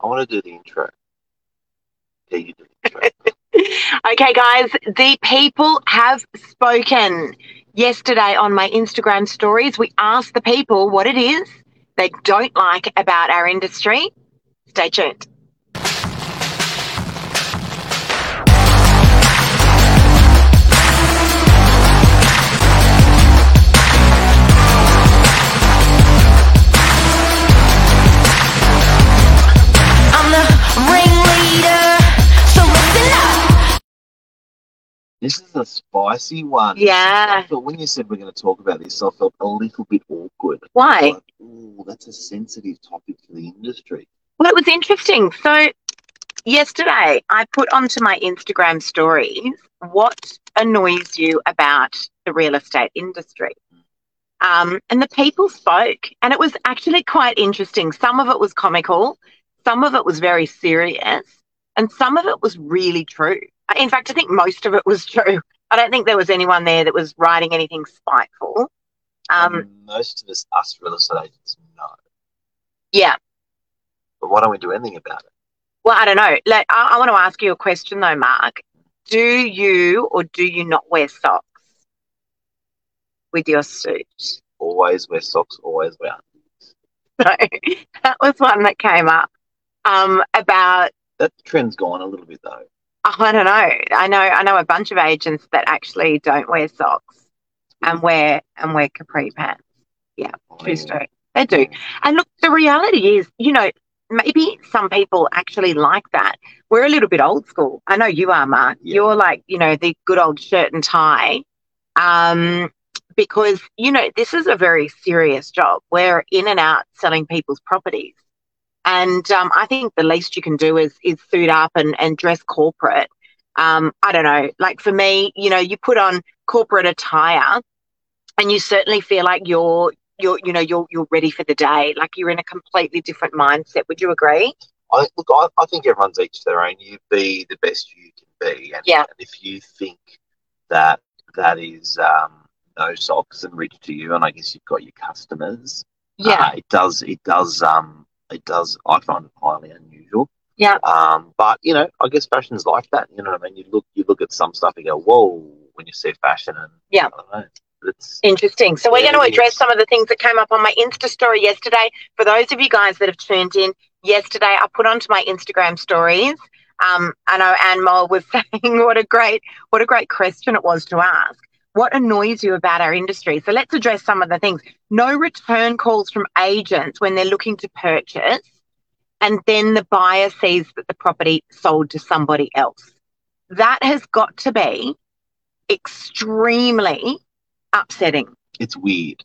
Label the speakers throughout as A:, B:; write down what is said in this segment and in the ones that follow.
A: I want to do the intro. Yeah, you do the intro.
B: Okay, guys, the people have spoken. Yesterday on my Instagram stories, we asked the people what it is they don't like about our industry. Stay tuned.
A: This is a spicy one.
B: Yeah.
A: Thought when you said we're going to talk about this, I felt a little bit awkward.
B: Why?
A: Like, ooh, that's a sensitive topic for the industry.
B: Well, it was interesting. So, yesterday I put onto my Instagram stories what annoys you about the real estate industry. Um, and the people spoke, and it was actually quite interesting. Some of it was comical, some of it was very serious, and some of it was really true. In fact, I think most of it was true. I don't think there was anyone there that was writing anything spiteful. Um,
A: And most of us, us real estate agents, know.
B: yeah.
A: But why don't we do anything about it?
B: Well, I don't know. Like, I, I want to ask you a question though, Mark. Do you or do you not wear socks with your suit?
A: Always wear socks, always wear.
B: So that was one that came up um, about.
A: That trend's gone a little bit though.
B: Oh, I don't know. I know. I know a bunch of agents that actually don't wear socks and wear and wear capri pants.
A: Oh,
B: True
A: yeah.
B: story. They do. And look, the reality is, you know, maybe some people actually like that. We're a little bit old school. I know you are, Mark.
A: Yeah.
B: You're like, you know, the good old shirt and tie. Um, because, you know, this is a very serious job. We're in and out selling people's properties. And um, I think the least you can do is is suit up and, and dress corporate. Um, I don't know. Like for me, you know, you put on corporate attire and you certainly feel like you're you're you know you're you're ready for the day like you're in a completely different mindset would you agree
A: I look. I, I think everyone's each their own. You be the best you can be, and,
B: Yeah.
A: and if you think that that is um, no socks and rich to you, and I guess you've got your customers. uh, it does. It does. Um, it does. I find it highly unusual.
B: Yeah.
A: Um, but you know, I guess fashion's like that. You know what I mean? You look. You look at some stuff and go, "Whoa!" When you see fashion, and
B: Yeah.
A: I don't know. It's
B: Interesting. So we're
A: Yeah,
B: going to address some of the things that came up on my Insta story yesterday. For those of you guys that have tuned in yesterday, I put onto my Instagram stories. Um, I know Anne Moll was saying what a great what a great question it was to ask. What annoys you about our industry? So let's address some of the things. No return calls from agents when they're looking to purchase, and then the buyer sees that the property sold to somebody else. That has got to be extremely upsetting.
A: it's weird.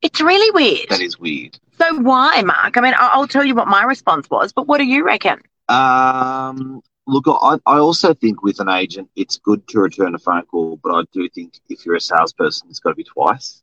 B: It's really weird.
A: That is weird.
B: So why, Mark? I mean, I'll tell you what my response was, but what do you reckon?
A: Um, look, I, I also think with an agent, it's good to return a phone call, but I do think if you're a salesperson, it's got to be twice.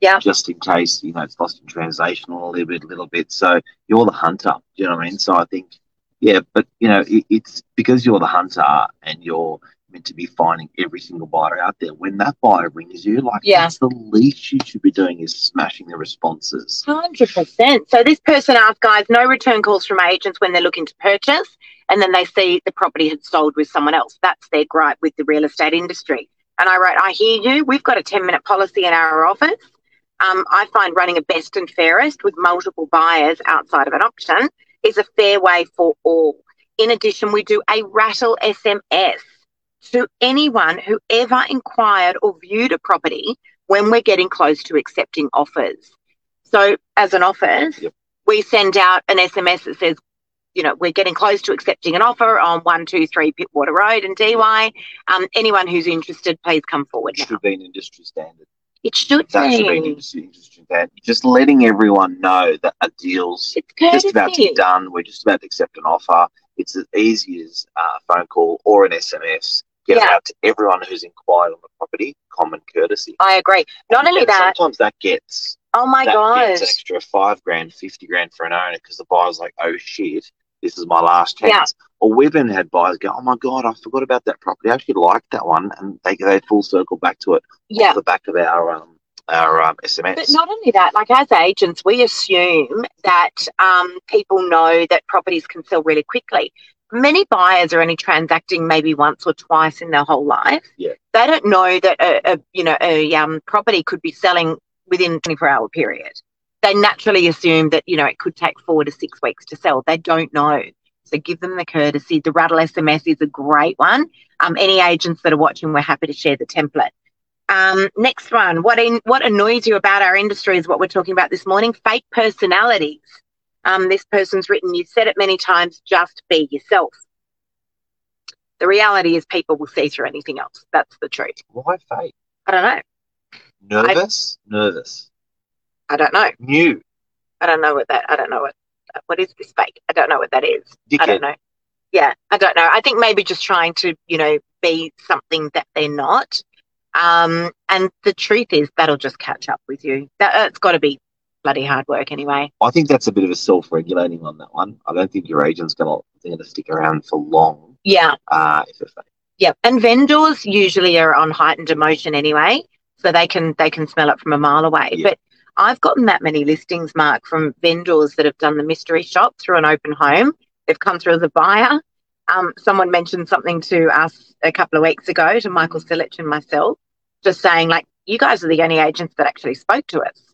B: Yeah.
A: Just in case, you know, it's lost in translation a little bit, little bit. So you're the hunter. Do you know what I mean? So I think, yeah, but, you know, it, it's because you're the hunter and you're meant to be finding every single buyer out there. When that buyer rings you, like,
B: Yeah.
A: that's the least you should be doing is smashing the responses.
B: Hundred percent. So this person asked, guys, no return calls from agents when they're looking to purchase, and then they see the property had sold with someone else. That's their gripe with the real estate industry. And I wrote, I hear you. We've got a ten-minute policy in our office. Um, I find running a best and fairest with multiple buyers outside of an auction is a fair way for all. In addition, we do a rattle SMS to anyone who ever inquired or viewed a property when we're getting close to accepting offers. So, as an office,
A: Yep.
B: we send out an SMS that says, you know, we're getting close to accepting an offer on 123 Pittwater Road and Dee Why. Um, anyone who's interested, please come forward
A: It
B: now.
A: should be an industry standard.
B: It should
A: should be an
B: be.
A: industry, industry standard. Just letting everyone know that a deal's just about to be done. We're just about to accept an offer. It's as easy as a phone call or an SMS. Get
B: Yeah.
A: out to everyone who's inquired on the property. Common courtesy.
B: I agree. Not only
A: And
B: that,
A: sometimes that gets
B: oh my God.
A: gets extra five grand, fifty grand for an owner because the buyer's like, "Oh shit, this is my last
B: Yeah.
A: chance." Or we've even had buyers go, "Oh my god, I forgot about that property. I actually liked that one," and they they full circle back to it
B: Yeah.
A: off the back of our um, our um, SMS.
B: But not only that, like as agents, we assume that um, people know that properties can sell really quickly. Many buyers are only transacting maybe once or twice in their whole life.
A: Yeah.
B: They don't know that a, a you know a um, property could be selling within 24 hour period. They naturally assume that you know it could take four to six weeks to sell. They don't know. So give them the courtesy. The rattle SMS is a great one. Um, any agents that are watching, we're happy to share the template. Um, next one. What in, what annoys you about our industry is what we're talking about this morning. Fake personalities. Um, this person's written, you've said it many times, just be yourself. The reality is people will see through anything else. That's the truth.
A: Why fake?
B: I don't know.
A: Nervous? Nervous.
B: I don't know.
A: New.
B: I don't know what that, I don't know what, what is this fake? I don't know what that is. I don't know. Yeah, I don't know. I think maybe just trying to, you know, be something that they're not. Um, and the truth is that'll just catch up with you. That, that's got to be bloody hard work anyway.
A: I think that's a bit of a self-regulating on that one. I don't think your agent's gonna gonna stick around for long.
B: Yeah,
A: Uh, if it's fake.
B: yeah. And vendors usually are on heightened emotion anyway, so they can they can smell it from a mile away.
A: Yeah.
B: But I've gotten that many listings, Mark, from vendors that have done the mystery shop through an open home. They've come through as a buyer. Um, someone mentioned something to us a couple of weeks ago to Michael Silich and myself, just saying like, you guys are the only agents that actually spoke to us.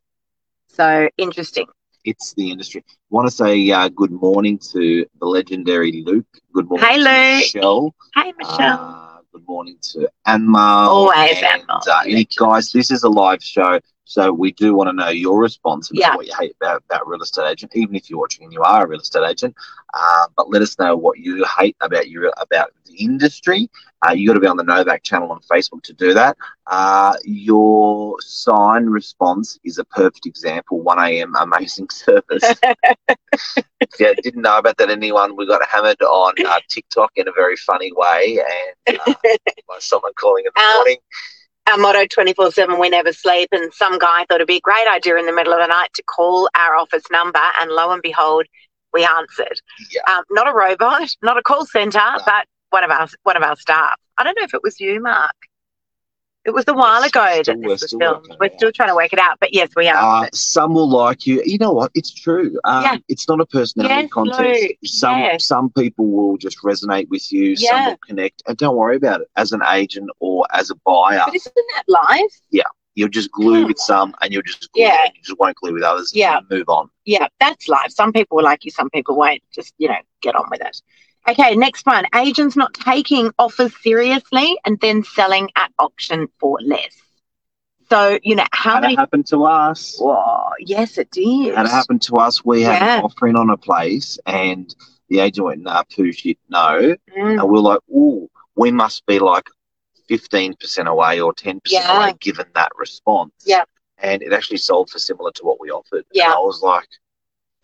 B: So interesting.
A: It's the industry. want to say uh, good morning to the legendary Luke. Good morning,
B: Hey,
A: to
B: Luke.
A: Michelle.
B: Hey, Michelle.
A: Uh, good morning to Anma.
B: Always
A: and,
B: Anma.
A: Uh, guys, this is a live show, so we do want to know your response about
B: Yeah.
A: what you hate about, about real estate agent, even if you're watching and you are a real estate agent. Uh, but let us know what you hate about your about the industry. Uh, you got to be on the Novak channel on Facebook to do that. Uh, your sign response is a perfect example. 1 a.m. amazing service. if you didn't know about that, anyone, we got hammered on uh, TikTok in a very funny way, and uh, by someone calling in the
B: Um,
A: morning.
B: Our motto 24 7 we never sleep and some guy thought it'd be a great idea in the middle of the night to call our office number and lo and behold we answered
A: Yeah.
B: um, not a robot not a call center
A: No.
B: but one of our one of our staff i don't know if it was you mark it was a while ago
A: still-
B: that
A: we're
B: this was
A: still
B: filmed we're still trying to work it out but yes we
A: Uh, some will like you. You know what? It's true. Um,
B: Yeah.
A: It's not a personality
B: Yes,
A: contest.
B: Luke.
A: Some
B: Yes.
A: some people will just resonate with you.
B: Yeah.
A: Some will connect, and don't worry about it. As an agent or as a buyer,
B: but isn't that live
A: you'll just glue
B: Yeah.
A: with some, and you'll just glue,
B: Yeah.
A: and you just won't glue with others.
B: Yeah.
A: and move on.
B: yeah that's life. some people will like you some people won't just you know get on with it okay next one agents not taking offers seriously and then selling at auction for less so you know how
A: Had
B: many
A: happened to us.
B: Whoa, yes it did
A: it happened to us. We had an offering on a place, and the agent went, "Nah, poo shit, no."
B: Mm,
A: And we're like, "Ooh, we must be like fifteen percent away or ten percent
B: Yeah.
A: away, given that response."
B: Yeah.
A: And it actually sold for similar to what we offered. And
B: Yeah.
A: I was like,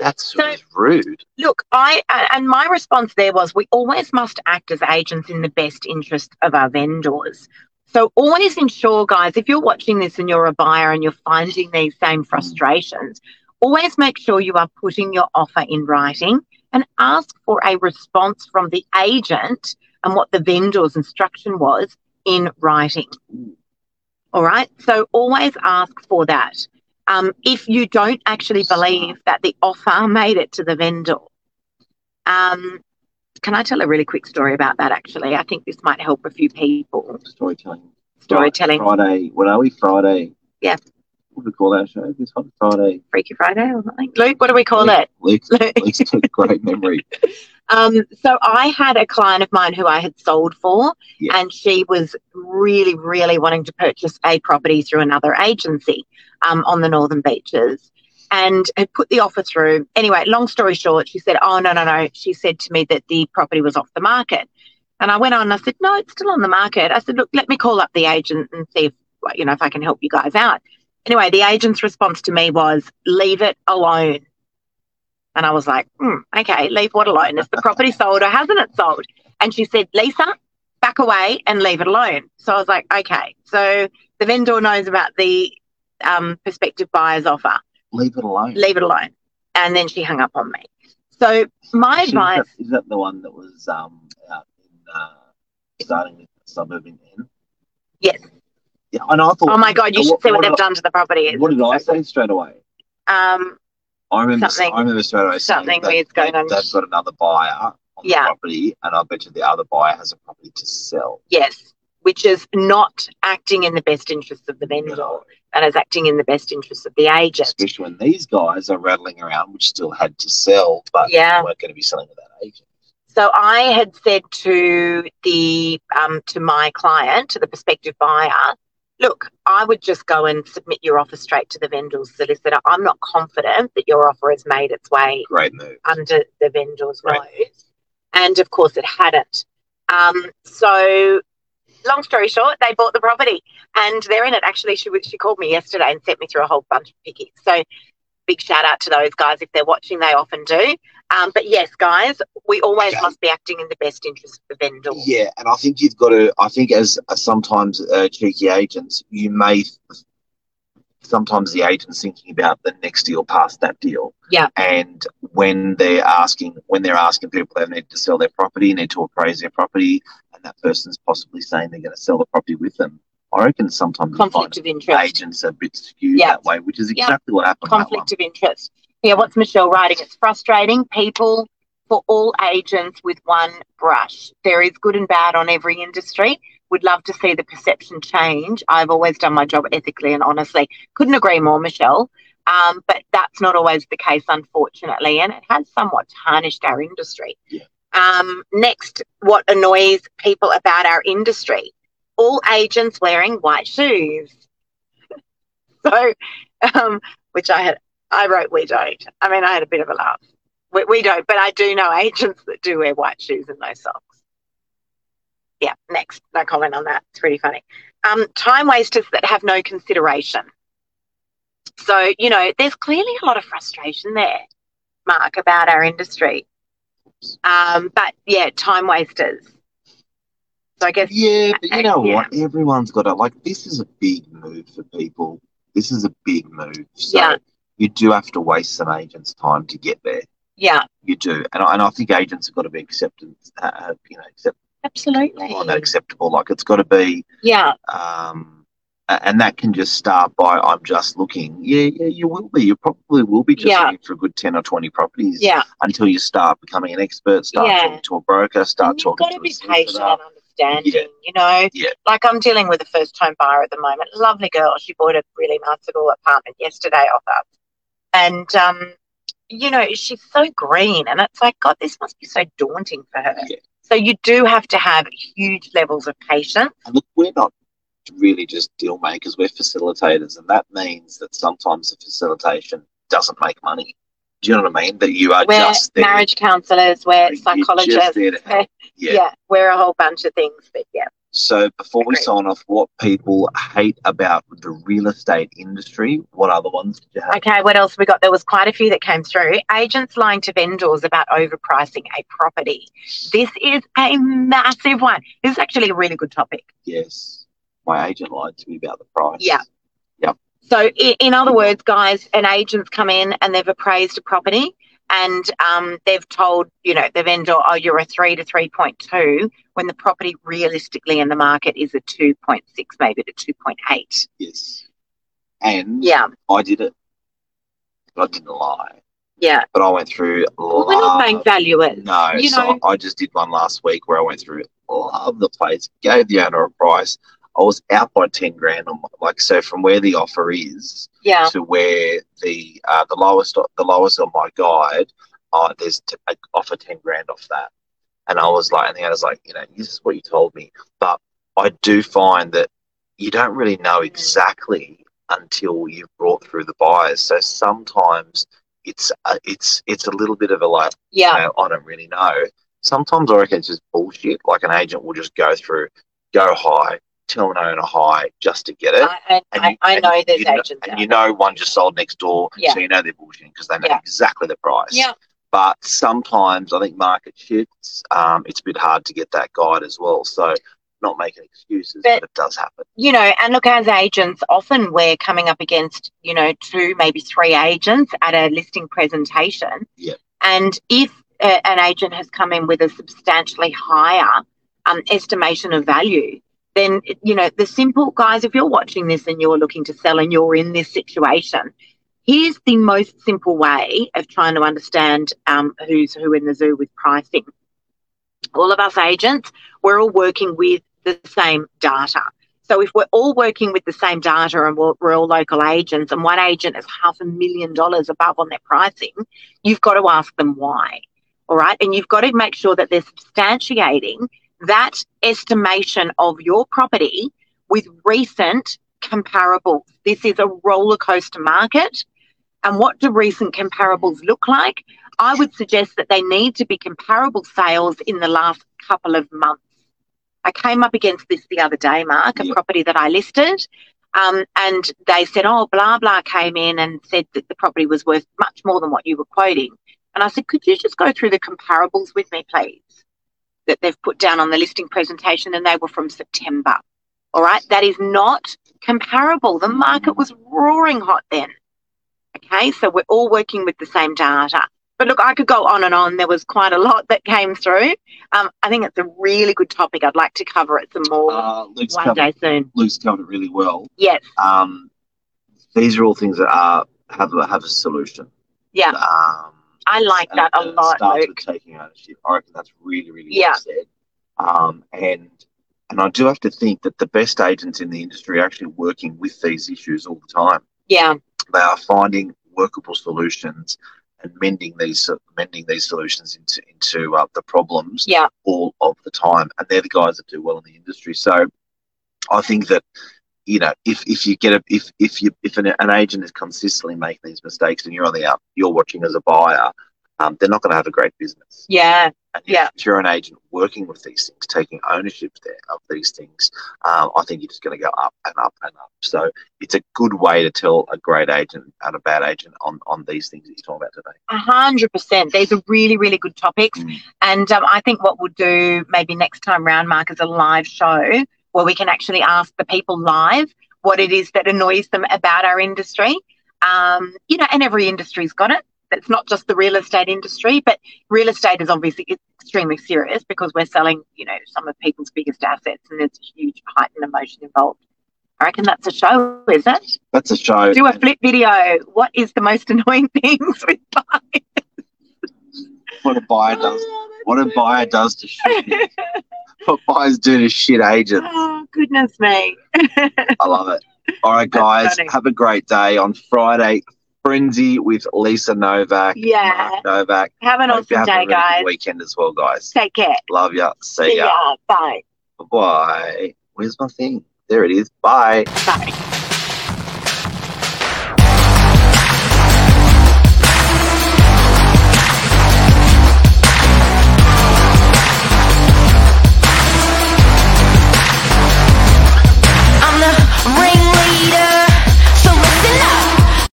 A: "That's
B: So-
A: rude."
B: look i and my response there was we always must act as agents in the best interest of our vendors. So always ensure guys if you're watching this and you're a buyer and you're finding these same frustrations always make sure you are putting your offer in writing and ask for a response from the agent and what the vendor's instruction was in writing. All right? So always ask for that um, if you don't actually believe that the offer made it to the vendor. Um, can I tell a really quick story about that? Actually, I think this might help a few people.
A: Storytelling.
B: Storytelling,
A: Friday. What are we? Friday.
B: Yeah.
A: What do we call our show? This one Friday.
B: Freaky Friday or something. Luke, what do we call it?
A: Luke's, Luke's a great memory.
B: Um, so I had a client of mine who I had sold for,
A: Yeah.
B: and she was really, really wanting to purchase a property through another agency um, on the Northern Beaches, and had put the offer through. Anyway, long story short, she said, "Oh no, no, no." She said to me that the property was off the market, and I went on. and I said, "No, it's still on the market." I said, "Look, let me call up the agent and see if you know if I can help you guys out." Anyway, the agent's response to me was, "Leave it alone." And I was like, hmm, okay, leave what alone? Is the property sold or hasn't it sold? And she said, Lisa, back away and leave it alone. So I was like, okay. So the vendor knows about the um, prospective buyer's offer.
A: Leave it alone.
B: Leave it alone. And then she hung up on me. So my
A: Is
B: advice,
A: that, is that the one that was um, out in uh, starting with the suburb in N?
B: yes,
A: and I thought.
B: Oh my God, you
A: What-
B: should see what,
A: what
B: they've
A: did
B: done to the property.
A: What did I say straight away?
B: Um,
A: I remember.
B: Something-
A: I remember straight away.
B: something
A: that
B: weird's going
A: they-
B: on.
A: They've got another buyer on
B: Yeah.
A: the property, and I bet you the other buyer has a property to sell.
B: yes, which is not acting in the best interests of the vendor. and is acting in the best interests of the agent.
A: Especially when these guys are rattling around, which still had to sell, but
B: Yeah.
A: weren't going to be selling to that agent.
B: So I had said to the um, to my client, to the prospective buyer, look, I would just go and submit your offer straight to the vendor's solicitor. I'm not confident that your offer has made its way
A: Great
B: under the vendor's
A: Right.
B: nose. And of course, it hadn't. Um, so, long story short, they bought the property and they're in it. Actually, she, she called me yesterday and sent me through a whole bunch of pickies. So, big shout out to those guys. If they're watching, they often do. Um, but yes, guys, we always
A: Okay.
B: must be acting in the best interest of the vendor.
A: Yeah, and I think you've got to. I think as uh, sometimes uh, cheeky agents, you may. Sometimes the agent's thinking about the next deal past that deal.
B: Yeah.
A: And when they're asking, when they're asking people they need to sell their property, need to appraise their property, and that person's possibly saying they're going to sell the property with them, I reckon sometimes
B: Conflict of interest.
A: agents are a bit skewed
B: Yeah.
A: that way, which is exactly what happened. on that one.
B: conflict of interest. Yeah, what's Michelle writing? It's frustrating. People for all agents with one brush. There is good and bad on every industry. Would love to see the perception change. I've always done my job ethically and honestly. Couldn't agree more, Michelle. Um, but that's not always the case, unfortunately, and it has somewhat tarnished our industry.
A: Yeah.
B: Um, next, what annoys people about our industry? All agents wearing white shoes. so, um, which I had I wrote we don't. I mean, I had a bit of a laugh. We, we don't, but I do know agents that do wear white shoes and no socks. Yeah, next. No comment on that. It's pretty funny. Um, time wasters that have no consideration. So, you know, there's clearly a lot of frustration there, Mark, about our industry. Um, but yeah, time wasters. So I guess
A: Yeah, but you know
B: Yeah.
A: what? Everyone's got to like. This is a big move for people. This is a big move. So
B: Yeah.
A: You do have to waste some agents' time to get there.
B: yeah,
A: You do, and I, and I think agents have got to be accepted. Uh, you know, accept
B: absolutely.
A: find that acceptable. Like it's got to be,
B: Yeah,
A: um, and that can just start by I'm just looking. Yeah, yeah, you will be. You probably will be just
B: Yeah.
A: looking for a good ten or twenty properties
B: yeah.
A: until you start becoming an expert. Start
B: Yeah.
A: talking to a broker. Start
B: And you've
A: talking
B: got
A: to
B: to be patient and understanding,
A: Yeah.
B: you know.
A: Yeah.
B: Like I'm dealing with a first time buyer at the moment. Lovely girl. She bought a really nice little apartment yesterday off us. And um, you know, she's so green and it's like, God, this must be so daunting for her.
A: Yeah.
B: So you do have to have huge levels of patience.
A: And look, we're not really just deal makers, we're facilitators. And that means that sometimes the facilitation doesn't make money. Do you know what I mean? That you are
B: We're
A: just there.
B: marriage counsellors, we're psychologists. Yeah.
A: Yeah.
B: we're a whole bunch of things. But yeah.
A: So before we sign off, what people hate about the real estate industry, what other ones did you have?
B: Okay, what else we got? There was quite a few that came through. Agents lying to vendors about overpricing a property. This is a massive one. This is actually a really good topic.
A: Yes. My agent lied to me about the price.
B: Yeah. Yeah. So, in, in other words, guys, an agent's come in and they've appraised a property and um, they've told, you know, the vendor, oh, you're a three to 3.2 when the property realistically in the market is a 2.6, maybe to 2.8.
A: Yes. And
B: Yeah,
A: I did it. But I didn't lie.
B: yeah.
A: But I went through
B: Well, we're not bank valuers.
A: No,
B: You
A: so
B: know,
A: I just did one last week where I went through love the place, gave the owner a price. I was out by ten grand on my, like so from where the offer is
B: yeah,
A: to where the uh, the lowest the lowest on my guide, uh, there's t- I offer ten grand off that, and I was like, and the owner's like, you know, this is what you told me, but I do find that you don't really know exactly until you've brought through the buyers. So sometimes it's a, it's it's a little bit of a like
B: yeah.
A: you know, I don't really know. Sometimes I reckon it's just bullshit. Like an agent will just go through, go high, tell an owner high just to get it.
B: I, and
A: And
B: I,
A: you-
B: I
A: and
B: know
A: you-
B: there's
A: you know-
B: agents
A: and you know one just sold next door,
B: Yeah.
A: so you know they're bullshitting because they know
B: Yeah.
A: exactly the price.
B: Yeah.
A: But sometimes I think market shifts. Um, it's a bit hard to get that guide as well. So not making excuses,
B: But-
A: but it does happen.
B: you know, and look, as agents, often we're coming up against, you know, two, maybe three agents at a listing presentation.
A: Yep.
B: And if uh, an agent has come in with a substantially higher um, estimation of value, then you know the simple guys. If you're watching this and you're looking to sell and you're in this situation, here's the most simple way of trying to understand um, who's who in the zoo with pricing. All of us agents, we're all working with the same data. So if we're all working with the same data and we're, we're all local agents, and one agent is half a million dollars above on their pricing, you've got to ask them why. All right. And you've got to make sure that they're substantiating that estimation of your property with recent comparables. This is a roller coaster market. And what do recent comparables look like? I would suggest that they need to be comparable sales in the last couple of months. I came up against this the other day, Mark, a
A: Yeah.
B: property that I listed. Um, and they said, oh, blah, blah came in and said that the property was worth much more than what you were quoting. And I said, could you just go through the comparables with me, please? That they've put down on the listing presentation, and they were from September. All right. That is not comparable. The market was roaring hot then. Okay. So we're all working with the same data. But look, I could go on and on. There was quite a lot that came through. Um, I think it's a really good topic. I'd like to cover it some more
A: Uh,
B: one
A: covered,
B: day soon.
A: Luke's covered it really well.
B: Yes.
A: Um, these are all things that are have a, have a solution.
B: Yeah.
A: Um,
B: I like
A: and-
B: that a
A: and it
B: lot,
A: starts
B: Luke.
A: with taking ownership. I reckon that's really, really
B: Yeah.
A: well said. Um, and and I do have to think that the best agents in the industry are actually working with these issues all the time.
B: Yeah.
A: They are finding workable solutions and mending these mending these solutions into into uh, the problems
B: Yeah.
A: all of the time. And they're the guys that do well in the industry. So I think that you know if, if you get a if if you if an, an agent is consistently making these mistakes and you're on the out you're watching as a buyer, um, they're not going to have a great business.
B: Yeah.
A: And
B: Yeah.
A: if you're an agent working with these things, taking ownership there of these things, um, I think you're just going to go up and up and up. So it's a good way to tell a great agent and a bad agent on, on these things that you're talking about today.
B: A hundred percent. These are really, really good topics.
A: Mm.
B: And um, I think what we'll do maybe next time round, Mark, is a live show where we can actually ask the people live what it is that annoys them about our industry. Um, you know, and every industry's got it. It's not just the real estate industry, but real estate is obviously extremely serious because we're selling, you know, some of people's biggest assets and there's a huge heightened emotion involved. I reckon that's a show, is it?
A: That's a show.
B: Do a flip video. What is the most annoying things with buyers?
A: What a buyer does. Oh, what a buyer does to shit. what buyers do to shit agents.
B: Oh, goodness me.
A: I love it. All right, guys, have a great day on Friday. Frenzy with Lisa Novak.
B: Yeah.
A: Mark Novak.
B: Have an
A: Hope
B: awesome
A: have a
B: day,
A: really
B: guys.
A: weekend as well, guys.
B: Take care.
A: Love ya. See
B: See
A: ya.
B: ya. Bye.
A: Bye. Where's my thing? There it is. Bye.
B: Bye.